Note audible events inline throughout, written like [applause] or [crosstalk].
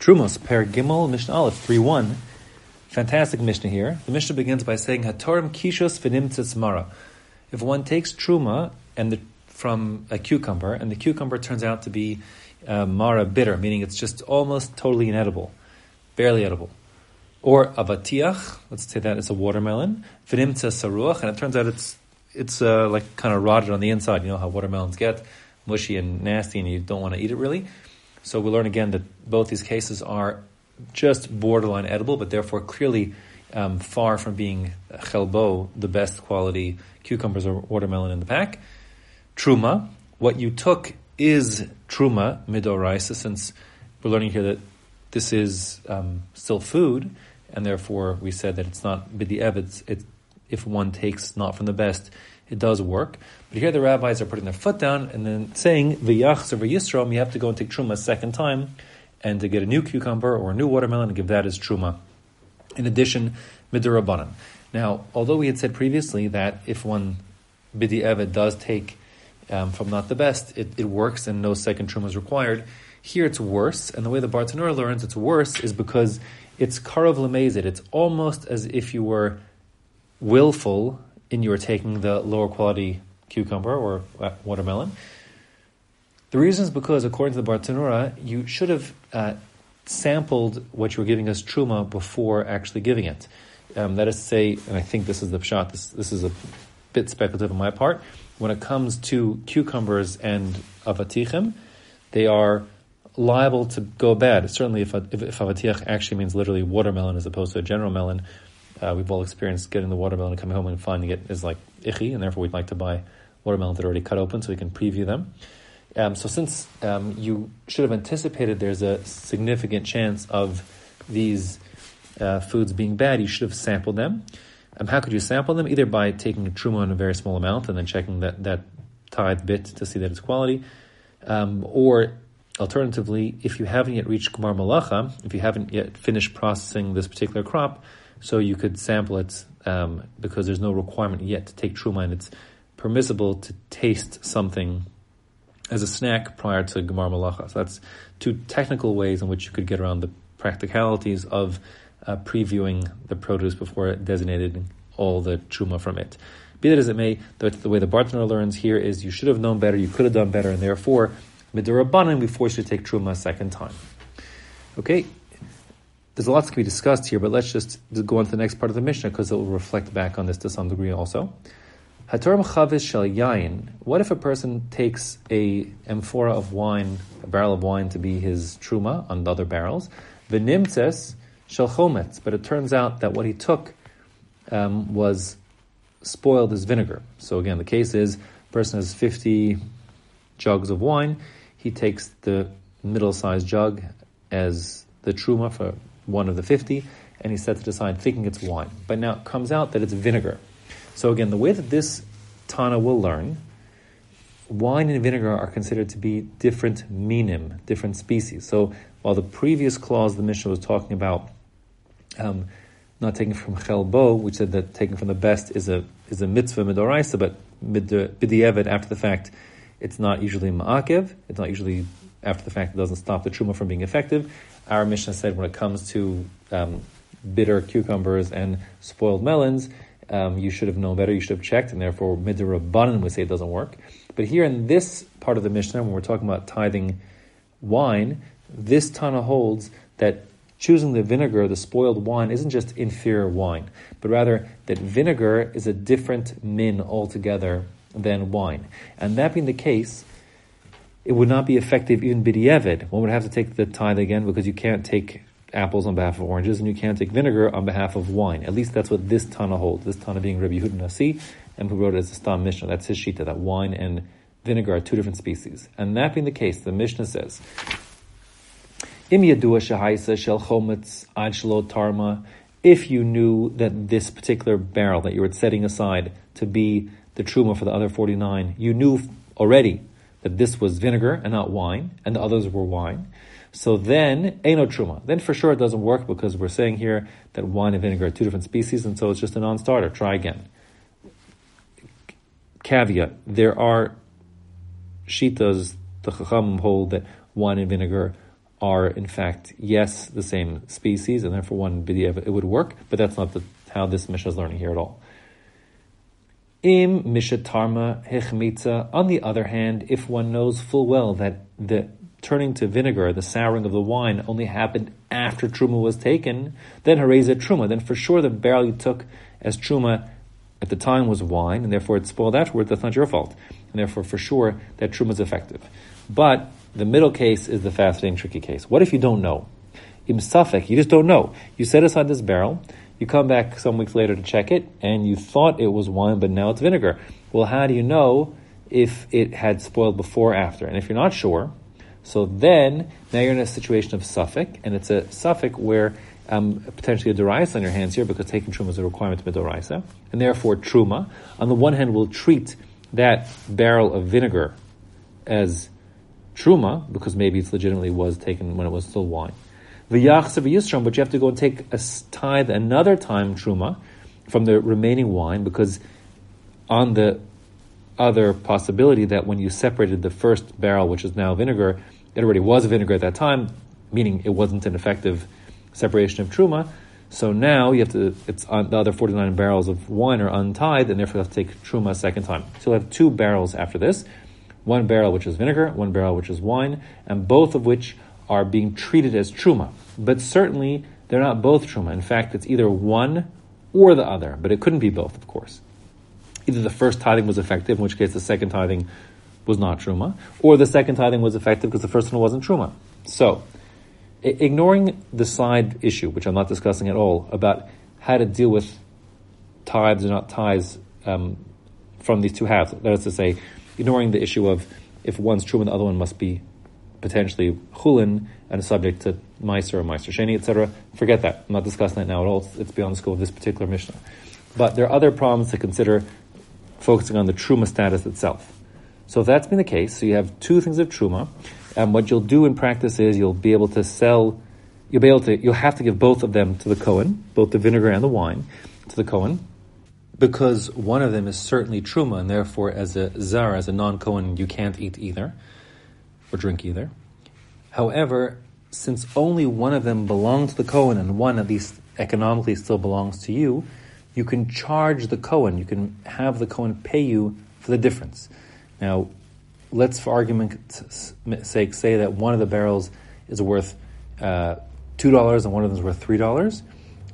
Trumos, Per Gimel, Mishnah Aleph, 3-1. Fantastic Mishnah here. The Mishnah begins by saying, Hatorim kishos v'nimtzitz mara. If one takes truma and the, from a cucumber, and the cucumber turns out to be uh, mara bitter, meaning it's just almost totally inedible, barely edible. Or avatiach, let's say that it's a watermelon, v'nimtza saruach, and it turns out it's it's uh, like kind of rotted on the inside. You know how watermelons get mushy and nasty, and you don't want to eat it really. So we learn again that both these cases are just borderline edible, but therefore clearly um, far from being chelbo, the best quality cucumbers or watermelon in the pack. Truma, what you took is truma midoraisa, since we're learning here that this is um, still food, and therefore we said that it's not bidi evids. It, if one takes not from the best, it does work. But here the rabbis are putting their foot down and then saying v'yachs or v'yisrom, you have to go and take truma a second time, and to get a new cucumber or a new watermelon and give that as truma. In addition, midurabanan. Now, although we had said previously that if one bidi evet does take um, from not the best, it, it works and no second truma is required. Here it's worse, and the way the Bartanura learns it's worse is because it's karov lemezid. It's almost as if you were willful in your taking the lower quality cucumber or watermelon. The reason is because, according to the Bartanura, you should have uh, sampled what you were giving us truma before actually giving it. Um, that is to say, and I think this is the shot. This, this is a bit speculative on my part. When it comes to cucumbers and avatichim, they are liable to go bad. Certainly, if, if, if avatich actually means literally watermelon as opposed to a general melon, uh, we've all experienced getting the watermelon and coming home and finding it is like icky, and therefore we'd like to buy watermelons that are already cut open so we can preview them. Um, so since um, you should have anticipated there's a significant chance of these uh, foods being bad, you should have sampled them. Um, how could you sample them? Either by taking a truma in a very small amount and then checking that, that tithe bit to see that it's quality, um, or alternatively, if you haven't yet reached Gemar Malacha, if you haven't yet finished processing this particular crop, so you could sample it um, because there's no requirement yet to take truma, and it's permissible to taste something as a snack prior to Gemar Malacha. So that's two technical ways in which you could get around the practicalities of uh, previewing the produce before it designated all the truma from it. Be that as it may, the, the way the Bartanura learns here is you should have known better, you could have done better, and therefore, midurabanan, we force you to take truma a second time. Okay, there's a lot to be discussed here, but let's just go on to the next part of the Mishnah because it will reflect back on this to some degree also. Hatorim chavis shel yain. What if a person takes a amphora of wine, a barrel of wine, to be his truma on the other barrels? V'nimtzes shel chometz. But it turns out that what he took um, was spoiled as vinegar. So again, the case is, person has 50 jugs of wine. He takes the middle-sized jug as the truma for one of the 50, and he sets it aside thinking it's wine. But now it comes out that it's vinegar. So again, the way that this Tana will learn, wine and vinegar are considered to be different minim, different species. So while the previous clause the Mishnah was talking about um, not taking from chelbo, which said that taking from the best is a is a mitzvah midoraisa, but b'di'evet after the fact, it's not usually ma'akev. It's not usually after the fact. It doesn't stop the truma from being effective. Our Mishnah said when it comes to um, bitter cucumbers and spoiled melons, um, you should have known better, you should have checked, and therefore midrabanan would say it doesn't work. But here in this part of the Mishnah, when we're talking about tithing wine, this Tana holds that choosing the vinegar, the spoiled wine, isn't just inferior wine, but rather that vinegar is a different min altogether than wine. And that being the case, it would not be effective even bidievid. One would have to take the tithe again because you can't take apples on behalf of oranges and you can't take vinegar on behalf of wine. At least that's what this Tana holds. This Tana being Rabbi Yehuda Nasi, and who wrote it as a Stam Mishnah. That's his shita, that wine and vinegar are two different species. And that being the case, the Mishnah says, Im yadua shahaisa shel chometz ad tarma, if you knew that this particular barrel that you were setting aside to be the truma for the other 49, you knew already that this was vinegar and not wine, and the others were wine. So then, no truma. Then for sure it doesn't work because we're saying here that wine and vinegar are two different species, and so it's just a non-starter. Try again. Caveat: There are shitas the chacham hold that wine and vinegar are in fact yes the same species, and therefore one b'di'ev it would work, but that's not the, how this Mishnah is learning here at all. Im mishatarma hechmitza. On the other hand, if one knows full well that the turning to vinegar, the souring of the wine, only happened after truma was taken, then hareza truma. Then for sure the barrel you took as truma at the time was wine, and therefore it spoiled afterwards. That's not your fault, and therefore for sure that truma is effective. But the middle case is the fascinating, tricky case. What if you don't know? Im safek, you just don't know. You set aside this barrel you come back some weeks later to check it, and you thought it was wine, but now it's vinegar. Well, how do you know if it had spoiled before or after? And if you're not sure, so then now you're in a situation of safek, and it's a safek where um, potentially a deraisa on your hands here because taking truma is a requirement to be deraisa, and therefore truma. On the one hand, will treat that barrel of vinegar as truma because maybe it legitimately was taken when it was still wine. V'yachsav yisram, but you have to go and take a tithe another time truma from the remaining wine because on the other possibility that when you separated the first barrel, which is now vinegar, it already was vinegar at that time, meaning it wasn't an effective separation of truma. So now you have to, it's on the other 49 barrels of wine are untied, and therefore you have to take truma a second time. So you'll have two barrels after this. One barrel which is vinegar, one barrel which is wine, and both of which are being treated as truma. But certainly, they're not both truma. In fact, it's either one or the other, but it couldn't be both, of course. Either the first tithing was effective, in which case the second tithing was not truma, or the second tithing was effective because the first one wasn't truma. So, I- ignoring the side issue, which I'm not discussing at all, about how to deal with tithes or not tithes um, from these two halves, that is to say, ignoring the issue of if one's truma and the other one must be potentially chulin and subject to meiser or meiser sheni, etc. Forget that. I'm not discussing that now at all. It's, beyond the scope of this particular Mishnah. But there are other problems to consider focusing on the truma status itself. So if that's been the case, so you have two things of truma, and what you'll do in practice is you'll be able to sell, you'll be able to, you'll have to give both of them to the Kohen, both the vinegar and the wine, to the Kohen, because one of them is certainly truma, and therefore as a zar, as a non-Kohen, you can't eat either or drink either. However, since only one of them belongs to the Kohen and one at least economically still belongs to you, you can charge the Kohen. You can have the Kohen pay you for the difference. Now, let's for argument's sake say that one of the barrels is worth uh, two dollars and one of them is worth three dollars.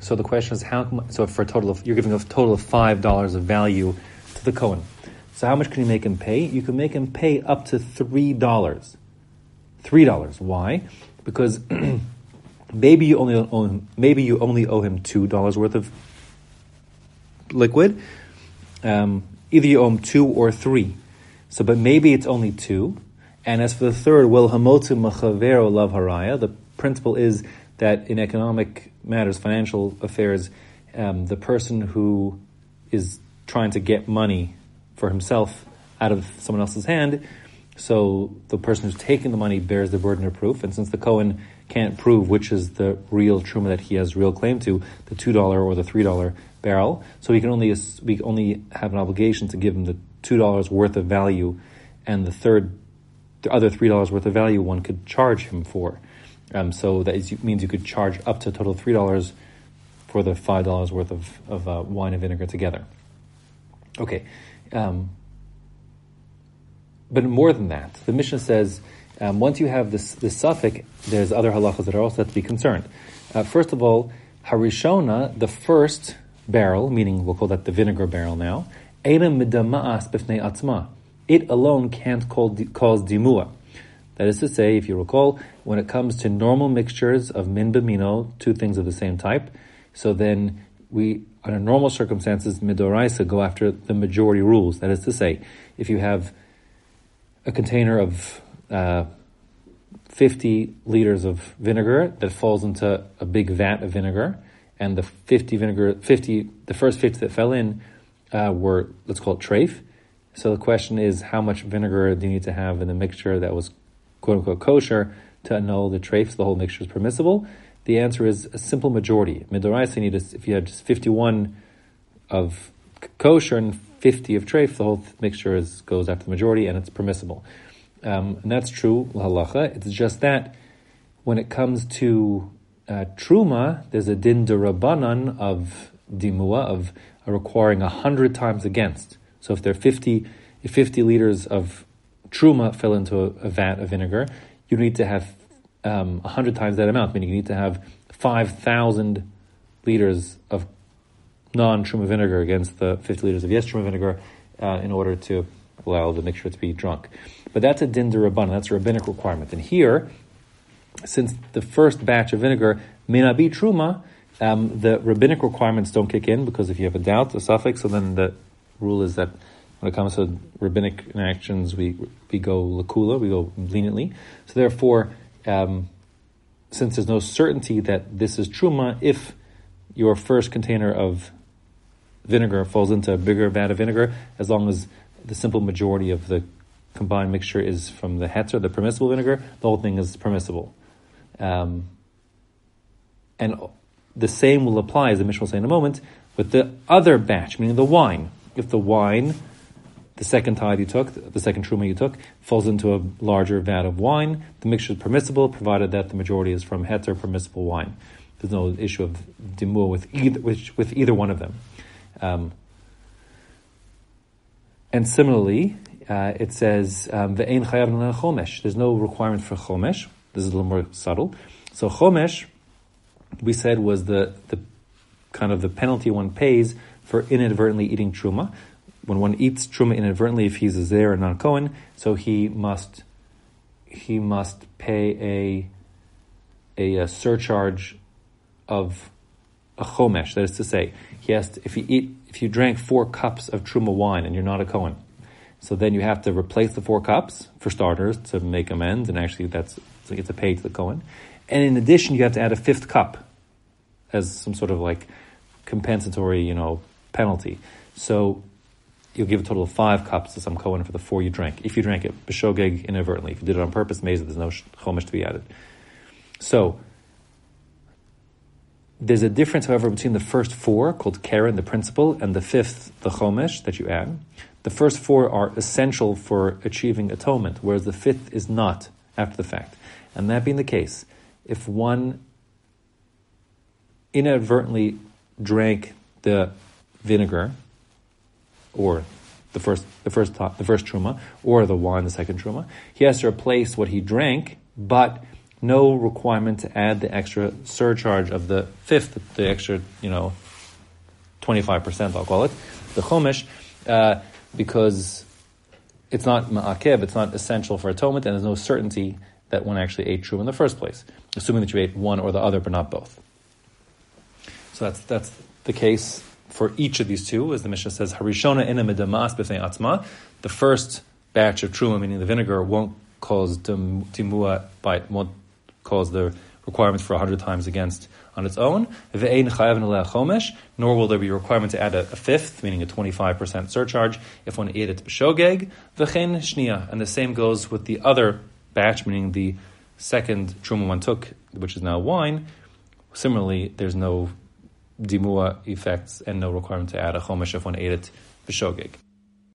So the question is how so for a total of you're giving a total of five dollars of value to the Kohen. So how much can you make him pay? You can make him pay up to three dollars. Three dollars. Why? Because [clears throat] maybe you only owe him, maybe you only owe him two dollars worth of liquid. Um, either you owe him two or three. So, but maybe it's only two. And as for the third, will hamotu machavero lav haraya. The principle is that in economic matters, financial affairs, um, the person who is trying to get money for himself out of someone else's hand so the person who's taking the money bears the burden of proof, and since the Cohen can't prove which is the real truma that he has real claim to, the two dollar or the three dollar barrel, so we can only we only have an obligation to give him the two dollars worth of value, and the third, the other three dollars worth of value one could charge him for. Um, so that is, means you could charge up to a total three dollars for the five dollars worth of of uh, wine and vinegar together. Okay. Um, but more than that, the Mishnah says um, once you have this, this safek, there's other halachas that are also have to be concerned. Uh, first of all, harishona, the first barrel, meaning we'll call that the vinegar barrel now. It alone can't cause dimua. That is to say, if you recall, when it comes to normal mixtures of min b'mino, two things of the same type, so then we, under normal circumstances, midoraisa go after the majority rules. That is to say, if you have a container of uh, 50 liters of vinegar that falls into a big vat of vinegar, and the 50 vinegar, 50, the first 50 that fell in uh, were, let's call it treif. So the question is, how much vinegar do you need to have in the mixture that was quote unquote kosher to annul the treif, so the whole mixture is permissible? The answer is a simple majority. Midoraisa, you need if you had just 51 of kosher and 50 of treif, the whole mixture is, goes after the majority and it's permissible. Um, and that's true, halacha. It's just that when it comes to uh, truma, there's a din derabanan of dimua of requiring a hundred times against. So if there are 50, if 50 liters of truma fell into a, a vat of vinegar, you need to have um, 100 times that amount, meaning you need to have 5,000 liters of non truma vinegar against the 50 liters of yes truma vinegar uh, in order to allow the mixture to be drunk. But that's a din that's a rabbinic requirement. And here, since the first batch of vinegar may not be truma, um, the rabbinic requirements don't kick in because if you have a doubt, a safek, so then the rule is that when it comes to rabbinic actions, we we go lakula, we go leniently. So therefore, um, since there's no certainty that this is truma, if your first container of vinegar falls into a bigger vat of vinegar, as long as the simple majority of the combined mixture is from the hetzer, the permissible vinegar, the whole thing is permissible. Um, and the same will apply, as the Mishnah will say in a moment, with the other batch, meaning the wine. If the wine, the second tithe you took, the second truma you took, falls into a larger vat of wine, the mixture is permissible, provided that the majority is from heter, permissible wine. There's no issue of dimua with either, with, with either one of them. Um, and similarly, uh, it says um, ve'ein chayav chomesh. There's no requirement for chomesh. This is a little more subtle. So chomesh, we said, was the the kind of the penalty one pays for inadvertently eating truma. When one eats truma inadvertently, if he's a zer and non Cohen, so he must he must pay a, a, a surcharge of a chomesh. That is to say, he has to, if he eat if you drank four cups of truma wine and you're not a Cohen, so then you have to replace the four cups for starters to make amends, and actually that's it's a pay to the Cohen. And in addition, you have to add a fifth cup as some sort of like compensatory, you know, penalty. So you'll give a total of five cups to some Cohen for the four you drank. If you drank it b'shogeg inadvertently, if you did it on purpose, maybe there's no chomesh to be added. So there's a difference, however, between the first four, called keren, the principle, and the fifth, the Chomesh, that you add. The first four are essential for achieving atonement, whereas the fifth is not after the fact. And that being the case, if one inadvertently drank the vinegar, or the first, the first, the first truma, or the wine, the second truma, he has to replace what he drank, but no requirement to add the extra surcharge of the fifth, the extra, you know, 25%, I'll call it, the chomesh, uh, because it's not ma'akev, it's not essential for atonement, and there's no certainty that one actually ate true in the first place, assuming that you ate one or the other, but not both. So that's, that's the case for each of these two, as the Mishnah says, Harishona ina medamas atzma, the first batch of truma, meaning the vinegar, won't cause timua, by, won't cause the requirement for 100 times against on its own. Nor will there be a requirement to add a, a fifth, meaning a 25% surcharge, if one ate it b'shogeg. And the same goes with the other batch, meaning the second truma one took, which is now wine. Similarly, there's no dimua effects and no requirement to add a chomesh if one ate it b'shogeg.